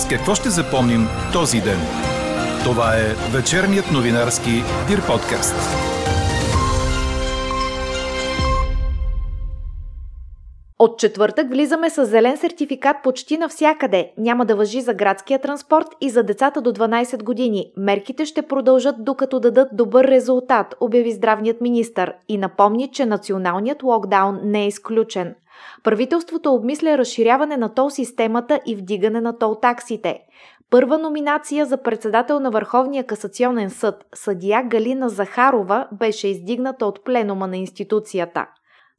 С какво ще запомним този ден? Това е вечерният новинарски Дир подкаст. От четвъртък влизаме с зелен сертификат почти навсякъде. Няма да въжи за градския транспорт и за децата до 12 години. Мерките ще продължат докато дадат добър резултат, обяви здравният министр и напомни, че националният локдаун не е изключен. Правителството обмисля разширяване на тол системата и вдигане на тол таксите. Първа номинация за председател на Върховния касационен съд, съдия Галина Захарова, беше издигната от пленума на институцията.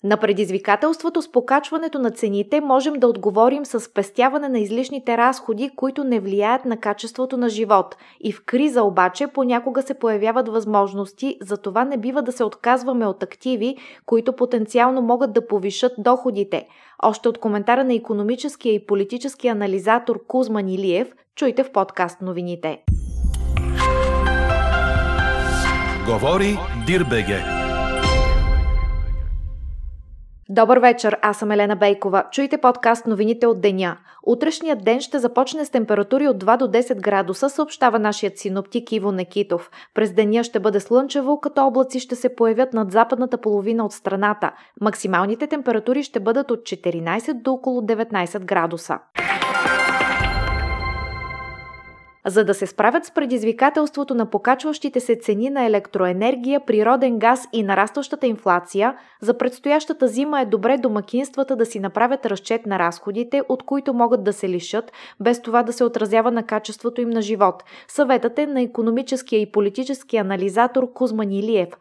На предизвикателството с покачването на цените можем да отговорим с спестяване на излишните разходи, които не влияят на качеството на живот. И в криза обаче понякога се появяват възможности, за това не бива да се отказваме от активи, които потенциално могат да повишат доходите. Още от коментара на економическия и политически анализатор Кузман Илиев, чуйте в подкаст новините. Говори Дирбеге. Добър вечер, аз съм Елена Бейкова. Чуйте подкаст новините от деня. Утрешният ден ще започне с температури от 2 до 10 градуса, съобщава нашият синоптик Иво Некитов. През деня ще бъде слънчево, като облаци ще се появят над западната половина от страната. Максималните температури ще бъдат от 14 до около 19 градуса. За да се справят с предизвикателството на покачващите се цени на електроенергия, природен газ и нарастващата инфлация, за предстоящата зима е добре домакинствата да си направят разчет на разходите, от които могат да се лишат, без това да се отразява на качеството им на живот. Съветът е на економическия и политически анализатор Кузман Илиев –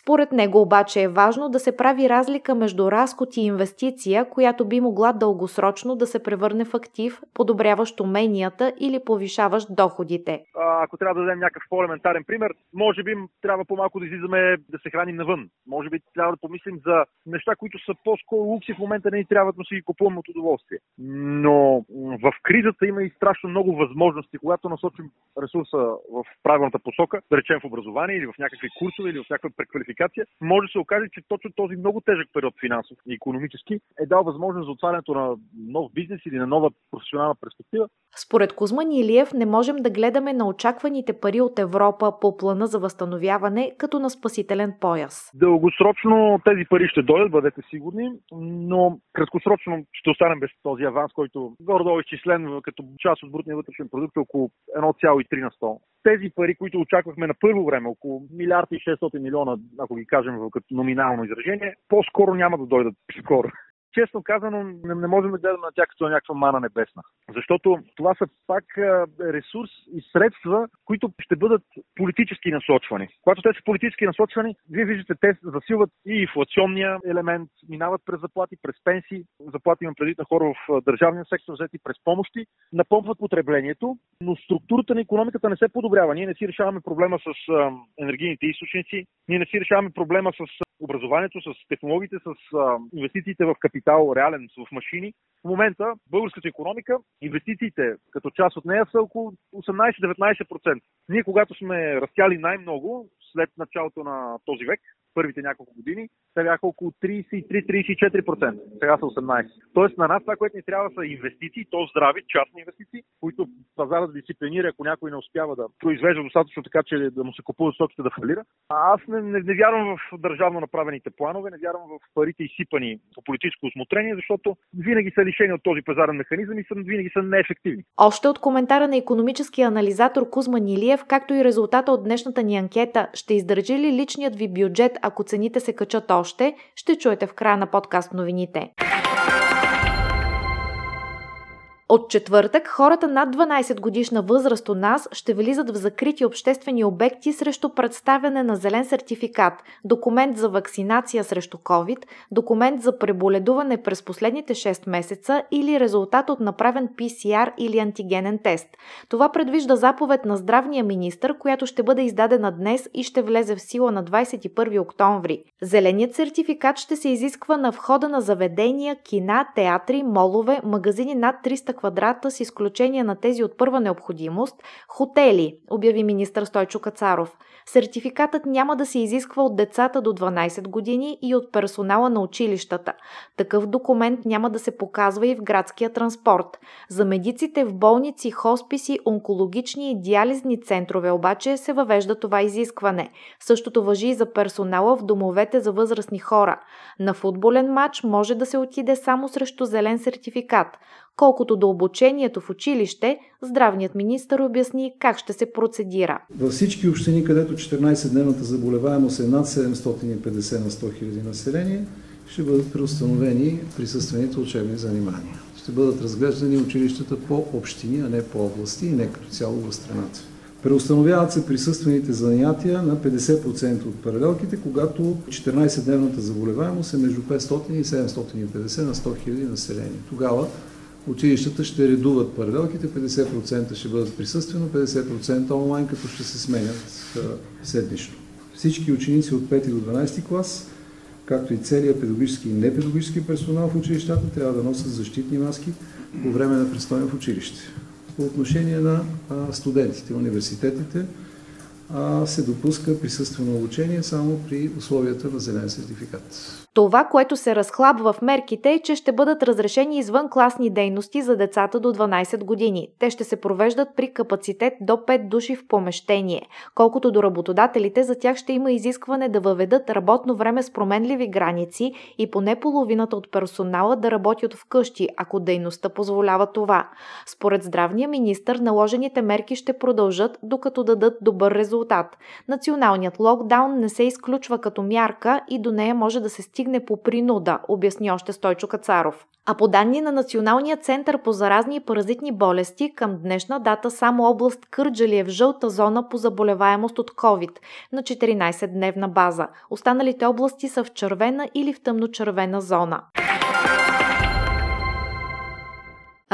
според него обаче е важно да се прави разлика между разход и инвестиция, която би могла дългосрочно да се превърне в актив, подобряващ уменията или повишаващ доходите. Ако трябва да дадем някакъв по-елементарен пример, може би трябва по-малко да излизаме да се храним навън. Може би трябва да помислим за неща, които са по-скоро лукси в момента не ни трябва да си ги купуваме от удоволствие. Но в кризата има и страшно много възможности, когато насочим ресурса в правилната посока, да речем в образование или в някакви курсове или в някаква квалификация, може да се окаже, че точно този много тежък период финансов и економически е дал възможност за отварянето на нов бизнес или на нова професионална перспектива. Според Кузман Илиев не можем да гледаме на очакваните пари от Европа по плана за възстановяване като на спасителен пояс. Дългосрочно тези пари ще дойдат, бъдете сигурни, но краткосрочно ще останем без този аванс, който горе-долу е изчислен като част от брутния вътрешен продукт около 1,3 на 100 тези пари, които очаквахме на първо време, около милиард и 600 милиона, ако ги кажем като номинално изражение, по-скоро няма да дойдат скоро честно казано, не, не можем да гледаме на тях като някаква мана небесна. Защото това са пак ресурс и средства, които ще бъдат политически насочвани. Когато те са политически насочвани, вие виждате, те засилват и инфлационния елемент, минават през заплати, през пенсии, заплати имам преди на хора в държавния сектор, взети през помощи, напомпват потреблението, но структурата на економиката не се подобрява. Ние не си решаваме проблема с енергийните източници, ние не си решаваме проблема с образованието, с технологиите, с инвестициите в капитал реален в машини. В момента българската економика, инвестициите като част от нея са около 18-19%. Ние когато сме растяли най-много, след началото на този век, първите няколко години, те бяха около 33-34%. Сега са 18%. Тоест на нас това, което ни трябва са инвестиции, то здрави, частни инвестиции, които пазарът да дисциплинира, ако някой не успява да произвежда достатъчно така, че да му се купуват стоките да фалира. А аз не, не, не вярвам в държавно направените планове, не вярвам в парите изсипани по политическо осмотрение, защото винаги са лишени от този пазарен механизъм и са, винаги са неефективни. Още от коментара на економическия анализатор Кузма Нилиев, както и резултата от днешната ни анкета, ще издържи ли личният ви бюджет, ако цените се качат още, ще чуете в края на подкаст новините. От четвъртък хората над 12 годишна възраст у нас ще влизат в закрити обществени обекти срещу представяне на зелен сертификат, документ за вакцинация срещу COVID, документ за преболедуване през последните 6 месеца или резултат от направен PCR или антигенен тест. Това предвижда заповед на здравния министр, която ще бъде издадена днес и ще влезе в сила на 21 октомври. Зеленият сертификат ще се изисква на входа на заведения, кина, театри, молове, магазини над 300 квадрата с изключение на тези от първа необходимост, хотели, обяви министър Стойчо Кацаров. Сертификатът няма да се изисква от децата до 12 години и от персонала на училищата. Такъв документ няма да се показва и в градския транспорт. За медиците в болници, хосписи, онкологични и диализни центрове обаче се въвежда това изискване. Същото въжи и за персонала в домовете за възрастни хора. На футболен матч може да се отиде само срещу зелен сертификат. Колкото до обучението в училище, здравният министр обясни как ще се процедира. Във всички общини, където 14-дневната заболеваемост е над 750 на 100 хиляди население, ще бъдат преустановени присъствените учебни занимания. Ще бъдат разглеждани училищата по общини, а не по области и не като цяло в страната. Преустановяват се присъствените занятия на 50% от паралелките, когато 14-дневната заболеваемост е между 500 и 750 на 100 000 население. Тогава училищата ще редуват паралелките, 50% ще бъдат присъствено, 50% онлайн, като ще се сменят седмично. Всички ученици от 5 до 12 клас, както и целият педагогически и непедагогически персонал в училищата, трябва да носят защитни маски по време на престоя в училище. По отношение на студентите, университетите, се допуска присъствено обучение само при условията на зелен сертификат. Това, което се разхлабва в мерките е, че ще бъдат разрешени извън класни дейности за децата до 12 години. Те ще се провеждат при капацитет до 5 души в помещение. Колкото до работодателите, за тях ще има изискване да въведат работно време с променливи граници и поне половината от персонала да работи от вкъщи, ако дейността позволява това. Според здравния министр, наложените мерки ще продължат, докато дадат добър резултат. Националният локдаун не се изключва като мярка и до нея може да се стигне по принуда, обясни още Стойчо Кацаров. А по данни на Националния център по заразни и паразитни болести, към днешна дата само област Кърджали е в жълта зона по заболеваемост от COVID на 14-дневна база. Останалите области са в червена или в тъмно-червена зона.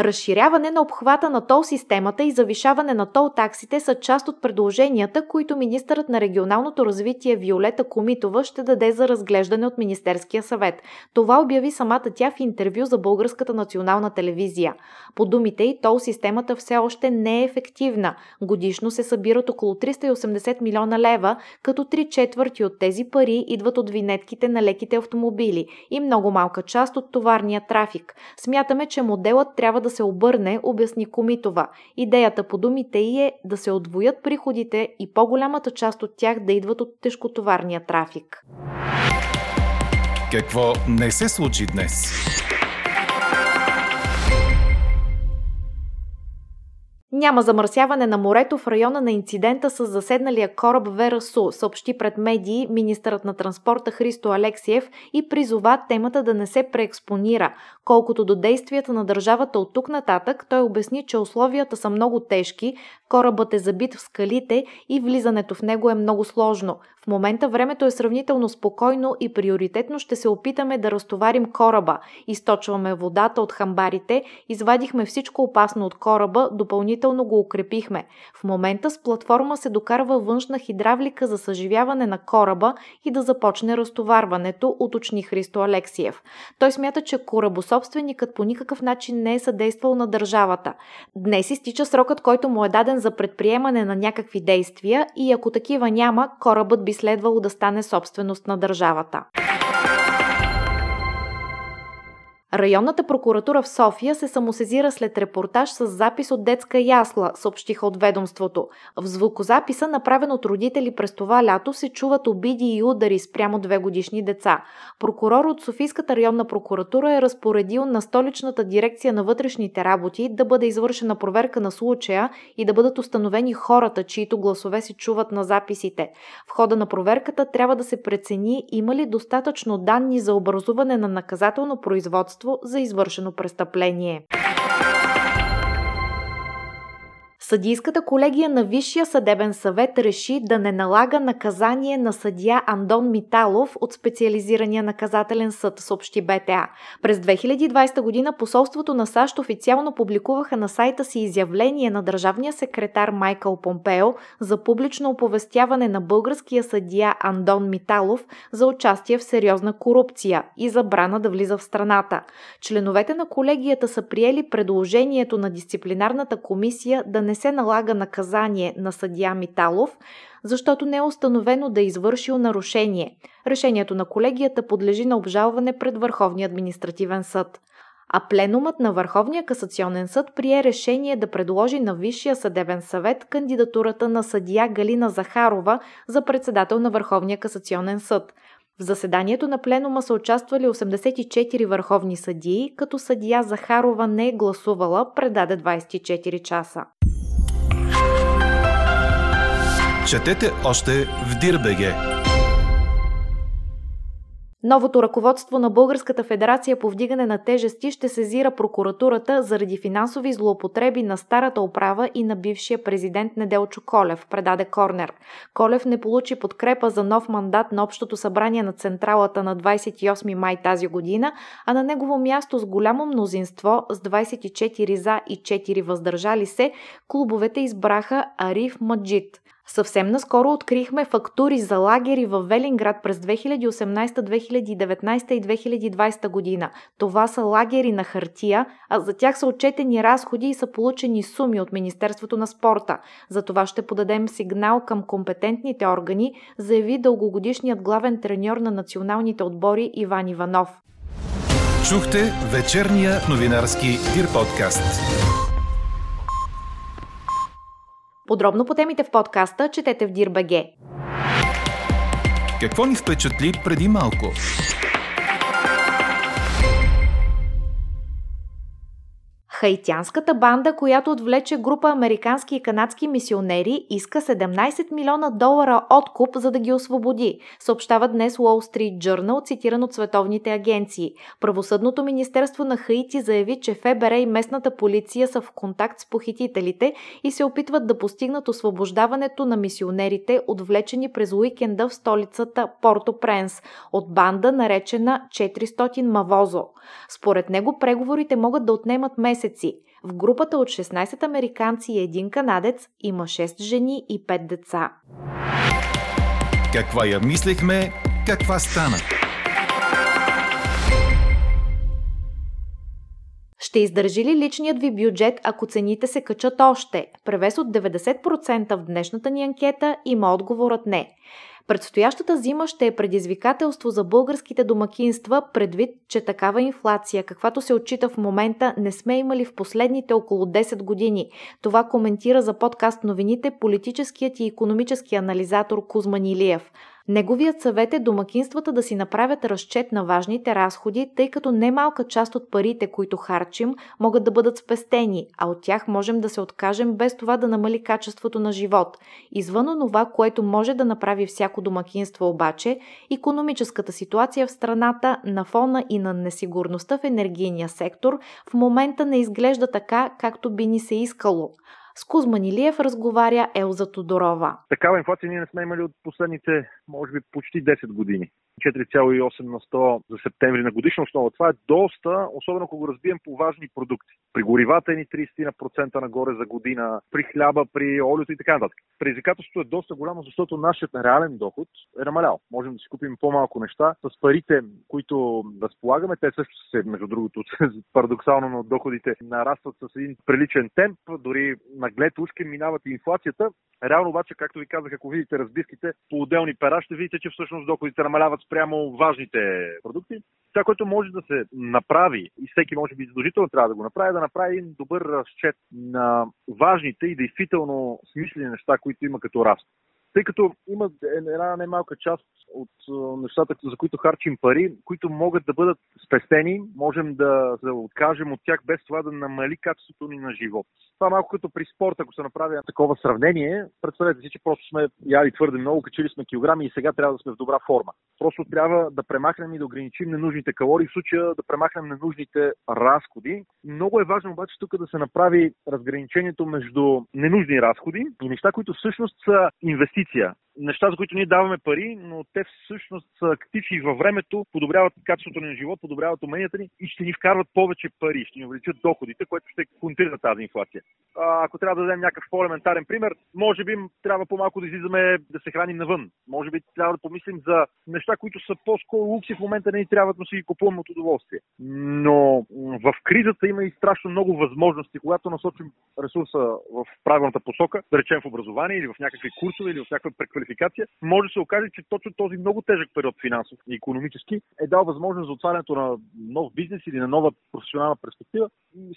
Разширяване на обхвата на тол системата и завишаване на тол таксите са част от предложенията, които министърът на регионалното развитие Виолета Комитова ще даде за разглеждане от Министерския съвет. Това обяви самата тя в интервю за Българската национална телевизия. По думите й, тол системата все още не е ефективна. Годишно се събират около 380 милиона лева, като 3 четвърти от тези пари идват от винетките на леките автомобили и много малка част от товарния трафик. Смятаме, че моделът трябва да да се обърне, обясни Комитова. Идеята по думите й е да се отвоят приходите и по-голямата част от тях да идват от тежкотоварния трафик. Какво не се случи днес? Няма замърсяване на морето в района на инцидента с заседналия кораб Верасу, съобщи пред медии министърът на транспорта Христо Алексиев и призова темата да не се преекспонира. Колкото до действията на държавата от тук нататък, той обясни, че условията са много тежки, корабът е забит в скалите и влизането в него е много сложно. В момента времето е сравнително спокойно и приоритетно ще се опитаме да разтоварим кораба. Източваме водата от хамбарите, извадихме всичко опасно от кораба, допълнително го укрепихме. В момента с платформа се докарва външна хидравлика за съживяване на кораба и да започне разтоварването, уточни Христо Алексиев. Той смята, че корабособственикът по никакъв начин не е съдействал на държавата. Днес изтича срокът, който му е даден за предприемане на някакви действия и ако такива няма, корабът би следвало да стане собственост на държавата. Районната прокуратура в София се самосезира след репортаж с запис от детска ясла, съобщиха от ведомството. В звукозаписа, направен от родители през това лято, се чуват обиди и удари спрямо две годишни деца. Прокурор от Софийската районна прокуратура е разпоредил на столичната дирекция на вътрешните работи да бъде извършена проверка на случая и да бъдат установени хората, чието гласове се чуват на записите. В хода на проверката трябва да се прецени има ли достатъчно данни за образуване на наказателно производство за извършено престъпление. Съдийската колегия на Висшия съдебен съвет реши да не налага наказание на съдия Андон Миталов от специализирания наказателен съд, съобщи БТА. През 2020 година посолството на САЩ официално публикуваха на сайта си изявление на държавния секретар Майкъл Помпео за публично оповестяване на българския съдия Андон Миталов за участие в сериозна корупция и забрана да влиза в страната. Членовете на колегията са приели предложението на дисциплинарната комисия да не се налага наказание на съдия Миталов, защото не е установено да е извършил нарушение. Решението на колегията подлежи на обжалване пред Върховния административен съд. А пленумът на Върховния касационен съд прие решение да предложи на Висшия съдебен съвет кандидатурата на съдия Галина Захарова за председател на Върховния касационен съд. В заседанието на пленума са участвали 84 върховни съдии, като съдия Захарова не е гласувала, предаде 24 часа. Четете още в Дирбеге. Новото ръководство на Българската федерация по вдигане на тежести ще сезира прокуратурата заради финансови злоупотреби на старата управа и на бившия президент Неделчо Колев, предаде Корнер. Колев не получи подкрепа за нов мандат на Общото събрание на Централата на 28 май тази година, а на негово място с голямо мнозинство с 24 за и 4 въздържали се, клубовете избраха Ариф Маджид. Съвсем наскоро открихме фактури за лагери в Велинград през 2018, 2019 и 2020 година. Това са лагери на хартия, а за тях са отчетени разходи и са получени суми от Министерството на спорта. За това ще подадем сигнал към компетентните органи, заяви дългогодишният главен треньор на националните отбори Иван Иванов. Чухте вечерния новинарски Дир подкаст. Подробно по темите в подкаста четете в Дирбаге. Какво ни впечатли преди малко? Хаитянската банда, която отвлече група американски и канадски мисионери, иска 17 милиона долара откуп, за да ги освободи, съобщава днес Wall Street Journal, цитиран от световните агенции. Правосъдното министерство на Хаити заяви, че ФБР и местната полиция са в контакт с похитителите и се опитват да постигнат освобождаването на мисионерите, отвлечени през уикенда в столицата Порто Пренс, от банда наречена 400 Мавозо. Според него преговорите могат да отнемат месец месеци. В групата от 16 американци и един канадец има 6 жени и 5 деца. Каква я мислехме, каква стана? Ще издържи ли личният ви бюджет, ако цените се качат още? Превес от 90% в днешната ни анкета има отговорът не. Предстоящата зима ще е предизвикателство за българските домакинства, предвид, че такава инфлация, каквато се отчита в момента, не сме имали в последните около 10 години. Това коментира за подкаст новините политическият и економически анализатор Кузман Илиев. Неговият съвет е домакинствата да си направят разчет на важните разходи, тъй като немалка част от парите, които харчим, могат да бъдат спестени, а от тях можем да се откажем без това да намали качеството на живот. Извън онова, което може да направи всяко домакинство обаче, економическата ситуация в страната на фона и на несигурността в енергийния сектор в момента не изглежда така, както би ни се искало. С Кузман Илиев разговаря Елза Тодорова. Такава инфлация ние не сме имали от последните, може би, почти 10 години. 4,8 на 100 за септември на годишна основа. Това е доста, особено ако го разбием по важни продукти. При горивата е ни 30% нагоре за година, при хляба, при олиото и така нататък. Предизвикателството е доста голямо, защото нашият реален доход е намалял. Можем да си купим по-малко неща. С парите, които разполагаме, те също се, между другото, парадоксално, но доходите нарастват с един приличен темп. Дори наглед ушки минават и инфлацията. Реално обаче, както ви казах, ако видите разбивките по отделни пера, ще видите, че всъщност доходите намаляват спрямо важните продукти. Това, което може да се направи, и всеки може би задължително трябва да го направи, е да направи един добър разчет на важните и действително смислени неща, които има като разход. Тъй като има една немалка част от нещата, за които харчим пари, които могат да бъдат спестени, можем да се откажем от тях без това да намали качеството ни на живот. Това малко като при спорта, ако се направи такова сравнение. Представете си, че просто сме яли твърде много, качили сме килограми и сега трябва да сме в добра форма. Просто трябва да премахнем и да ограничим ненужните калории, в случая да премахнем ненужните разходи. Много е важно обаче тук да се направи разграничението между ненужни разходи и неща, които всъщност са инвестиция неща, за които ние даваме пари, но те всъщност са активни във времето, подобряват качеството на живот, подобряват уменията ни и ще ни вкарват повече пари, ще ни увеличат доходите, което ще контрира тази инфлация. А, ако трябва да дадем някакъв по-елементарен пример, може би трябва по-малко да излизаме да се храним навън. Може би трябва да помислим за неща, които са по-скоро лукси в момента не ни трябва да си ги купуваме от удоволствие. Но в кризата има и страшно много възможности, когато насочим ресурса в правилната посока, да речем в образование или в някакви курсове или в някаква преквалификация, може да се окаже, че точно този много тежък период финансов и економически е дал възможност за отварянето на нов бизнес или на нова професионална перспектива.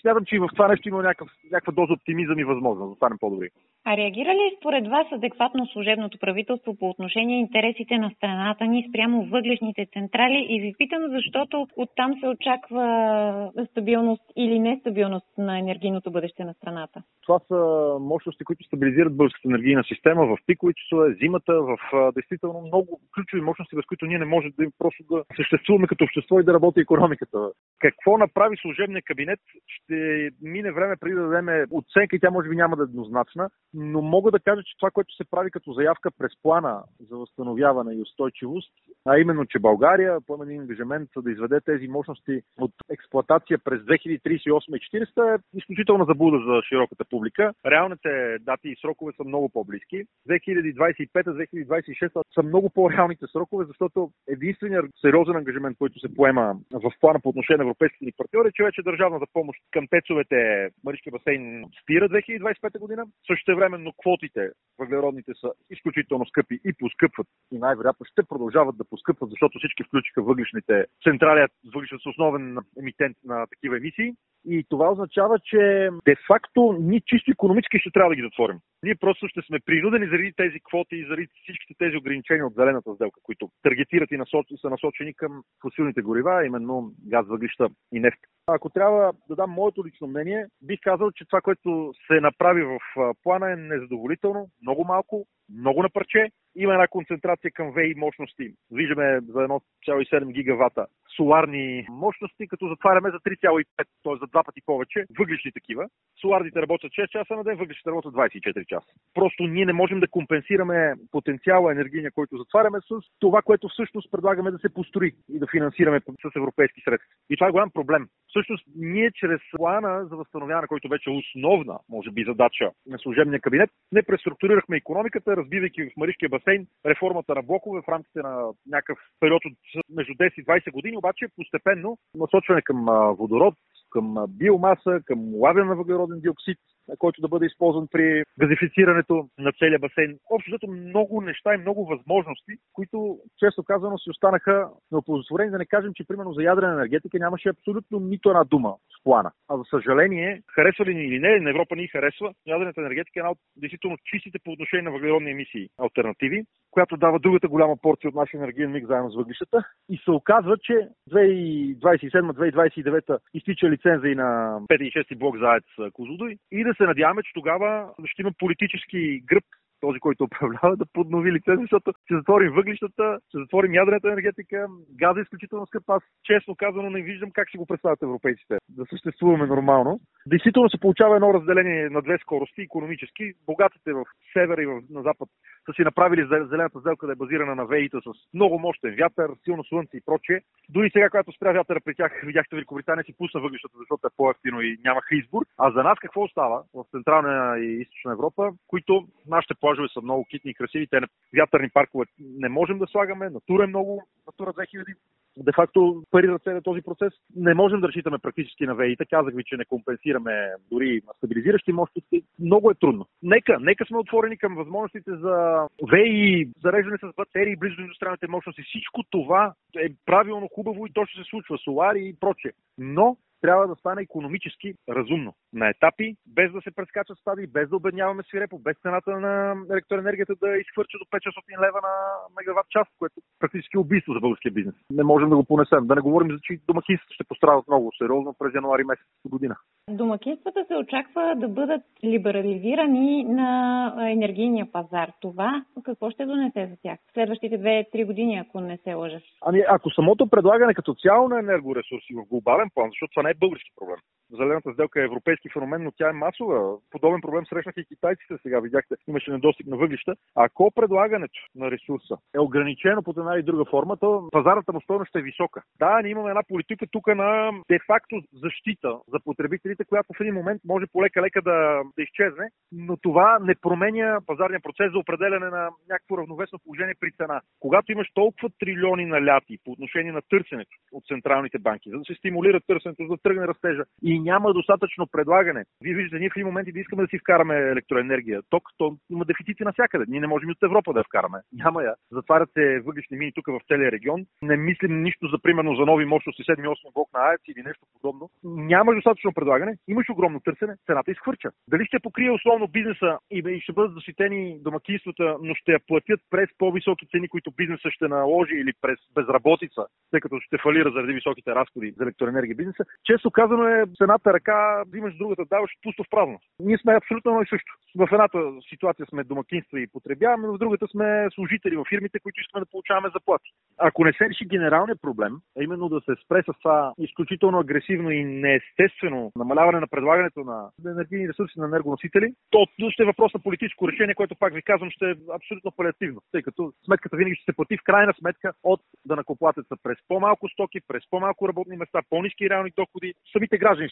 Смятам, че и в това нещо има някакъв, някаква доза оптимизъм и възможност да станем по-добри. А реагира ли според вас адекватно служебното правителство по отношение интересите на страната ни спрямо въглешните централи? И ви питам, защото оттам се очаква стабилност или нестабилност на енергийното бъдеще на страната. Това са мощности, които стабилизират българската енергийна система в пикови зимата, в действително много ключови мощности, без които ние не можем да им просто да съществуваме като общество и да работи економиката. Какво направи служебния кабинет? Ще мине време преди да дадем оценка и тя може би няма да е еднозначна, но мога да кажа, че това, което се прави като заявка през плана за възстановяване и устойчивост, а именно, че България поема един ангажимент да изведе тези мощности от експлоатация през 2038 и 40 е изключителна заблуда за широката публика. Реалните дати и срокове са много по-близки. 2025-2026 са много по-реалните срокове, защото единственият сериозен ангажимент, който се поема в плана по отношение на европейските партньори, е, че вече държавната помощ към пецовете Маришки басейн спира 2025 година. Също времено квотите въглеродните са изключително скъпи и поскъпват и най-вероятно ще продължават да поскъпват, защото всички включиха въглишните централи, въглишните са основен емитент на такива емисии. И това означава, че де-факто ние чисто економически ще трябва да ги затворим. Ние просто ще сме принудени заради тези квоти и заради всичките тези ограничения от зелената сделка, които таргетират и са насочени към фосилните горива, именно газ, въглища и нефт. Ако трябва да дам моето лично мнение, бих казал, че това, което се направи в плана е незадоволително, много малко, много на парче. Има една концентрация към ВИ мощности. Виждаме за 1,7 гигавата соларни мощности, като затваряме за 3,5, т.е. за два пъти повече въглишни такива. Соларните работят 6 часа на ден, въглишните работят 24 часа. Просто ние не можем да компенсираме потенциала енергийния, който затваряме с това, което всъщност предлагаме да се построи и да финансираме с европейски средства. И това е голям проблем. Всъщност, ние чрез плана за възстановяване, който вече е основна, може би, задача на служебния кабинет, не преструктурирахме економиката, разбивайки в Маришкия басейн реформата на блокове в рамките на някакъв период от между 10 и 20 години, обаче постепенно насочване към водород, към биомаса, към лавен на въглероден диоксид, който да бъде използван при газифицирането на целия басейн. Общо зато много неща и много възможности, които често казано си останаха неоползотворени. Да не кажем, че примерно за ядрена енергетика нямаше абсолютно нито една дума в плана. А за съжаление, харесва ли ни или не, на Европа ни харесва, ядрената енергетика е една от действително чистите по отношение на въглеродни емисии альтернативи, която дава другата голяма порция от нашия енергиен миг заедно с въглищата. И се оказва, че 2027-2029 изтича лиценза и на 5 и 6 блок за АЕЦ Козлодой и да се надяваме, че тогава ще има политически гръб този, който управлява, да поднови лице, защото ще затворим въглищата, ще затворим ядрената енергетика, газа е изключително скъп. Аз честно казано не виждам как ще го представят европейците да съществуваме нормално. Действително се получава едно разделение на две скорости, економически. Богатите в север и в, на запад са си направили зелената сделка да е базирана на веите с много мощен вятър, силно слънце и прочее. Дори сега, когато спря вятъра при тях, видяхте Великобритания си пусна въглищата, защото е по-ефтино и нямаха избор. А за нас какво остава в Централна и Източна Европа, които нашите плажове са много китни и красиви, те вятърни паркове не можем да слагаме, натура е много, натура 2000 де-факто парира целият този процес. Не можем да разчитаме практически на ВЕИ. Казах ви, че не компенсираме дори стабилизиращи мощности. Много е трудно. Нека, нека сме отворени към възможностите за ВЕИ, зареждане с батерии близо до индустриалните мощности. Всичко това е правилно, хубаво и то ще се случва. Солари и прочее. Но трябва да стане економически разумно. На етапи, без да се прескачат стадии, без да обедняваме свирепо, без цената на електроенергията да изхвърча до 500 лева на мегаватт час, което е практически убийство за българския бизнес. Не можем да го понесем. Да не говорим за че домакинствата ще пострадат много сериозно през януари месец година. Домакинствата се очаква да бъдат либерализирани на енергийния пазар. Това какво ще донесе за тях следващите 2-3 години, ако не се лъжа? Ами, ако самото предлагане като цяло на енергоресурси в глобален план, защото това не е български проблем. Зелената сделка е европейски феномен, но тя е масова. Подобен проблем срещнаха и китайците сега. Видяхте, имаше недостиг на въглища. Ако предлагането на ресурса е ограничено под една или друга форма, то пазарната му стойност е висока. Да, ние имаме една политика тук на де-факто защита за потребителите, която в един момент може полека-лека да, да изчезне, но това не променя пазарния процес за определяне на някакво равновесно положение при цена. Когато имаш толкова трилиони наляти по отношение на търсенето от централните банки, за да се стимулира търсенето, за да тръгне растежа и няма достатъчно предлагане. Вие виждате, ние в един момент да искаме да си вкараме електроенергия. Ток, то има дефицити навсякъде. Ние не можем от Европа да я вкараме. Няма я. Затварят се въглишни мини тук в целия регион. Не мислим нищо за примерно за нови мощности 7-8 блок на АЕЦ или нещо подобно. Няма достатъчно предлагане, имаш огромно търсене, цената изхвърча. Дали ще покрие условно бизнеса и ще бъдат защитени домакинствата, но ще я платят през по-високи цени, които бизнеса ще наложи или през безработица, тъй като ще фалира заради високите разходи за електроенергия бизнеса. Често казано е едната ръка взимаш другата, даваш пусто в празно. Ние сме абсолютно едно и също. В едната ситуация сме домакинства и потребяваме, в другата сме служители в фирмите, които искаме да получаваме заплати. Ако не се реши генералният проблем, а именно да се спре с това изключително агресивно и неестествено намаляване на предлагането на енергийни ресурси на енергоносители, то ще е въпрос на политическо решение, което пак ви казвам ще е абсолютно палиативно, тъй като сметката винаги ще се плати в крайна сметка от да накоплатеца през по-малко стоки, през по-малко работни места, по-низки реални доходи. Самите граждани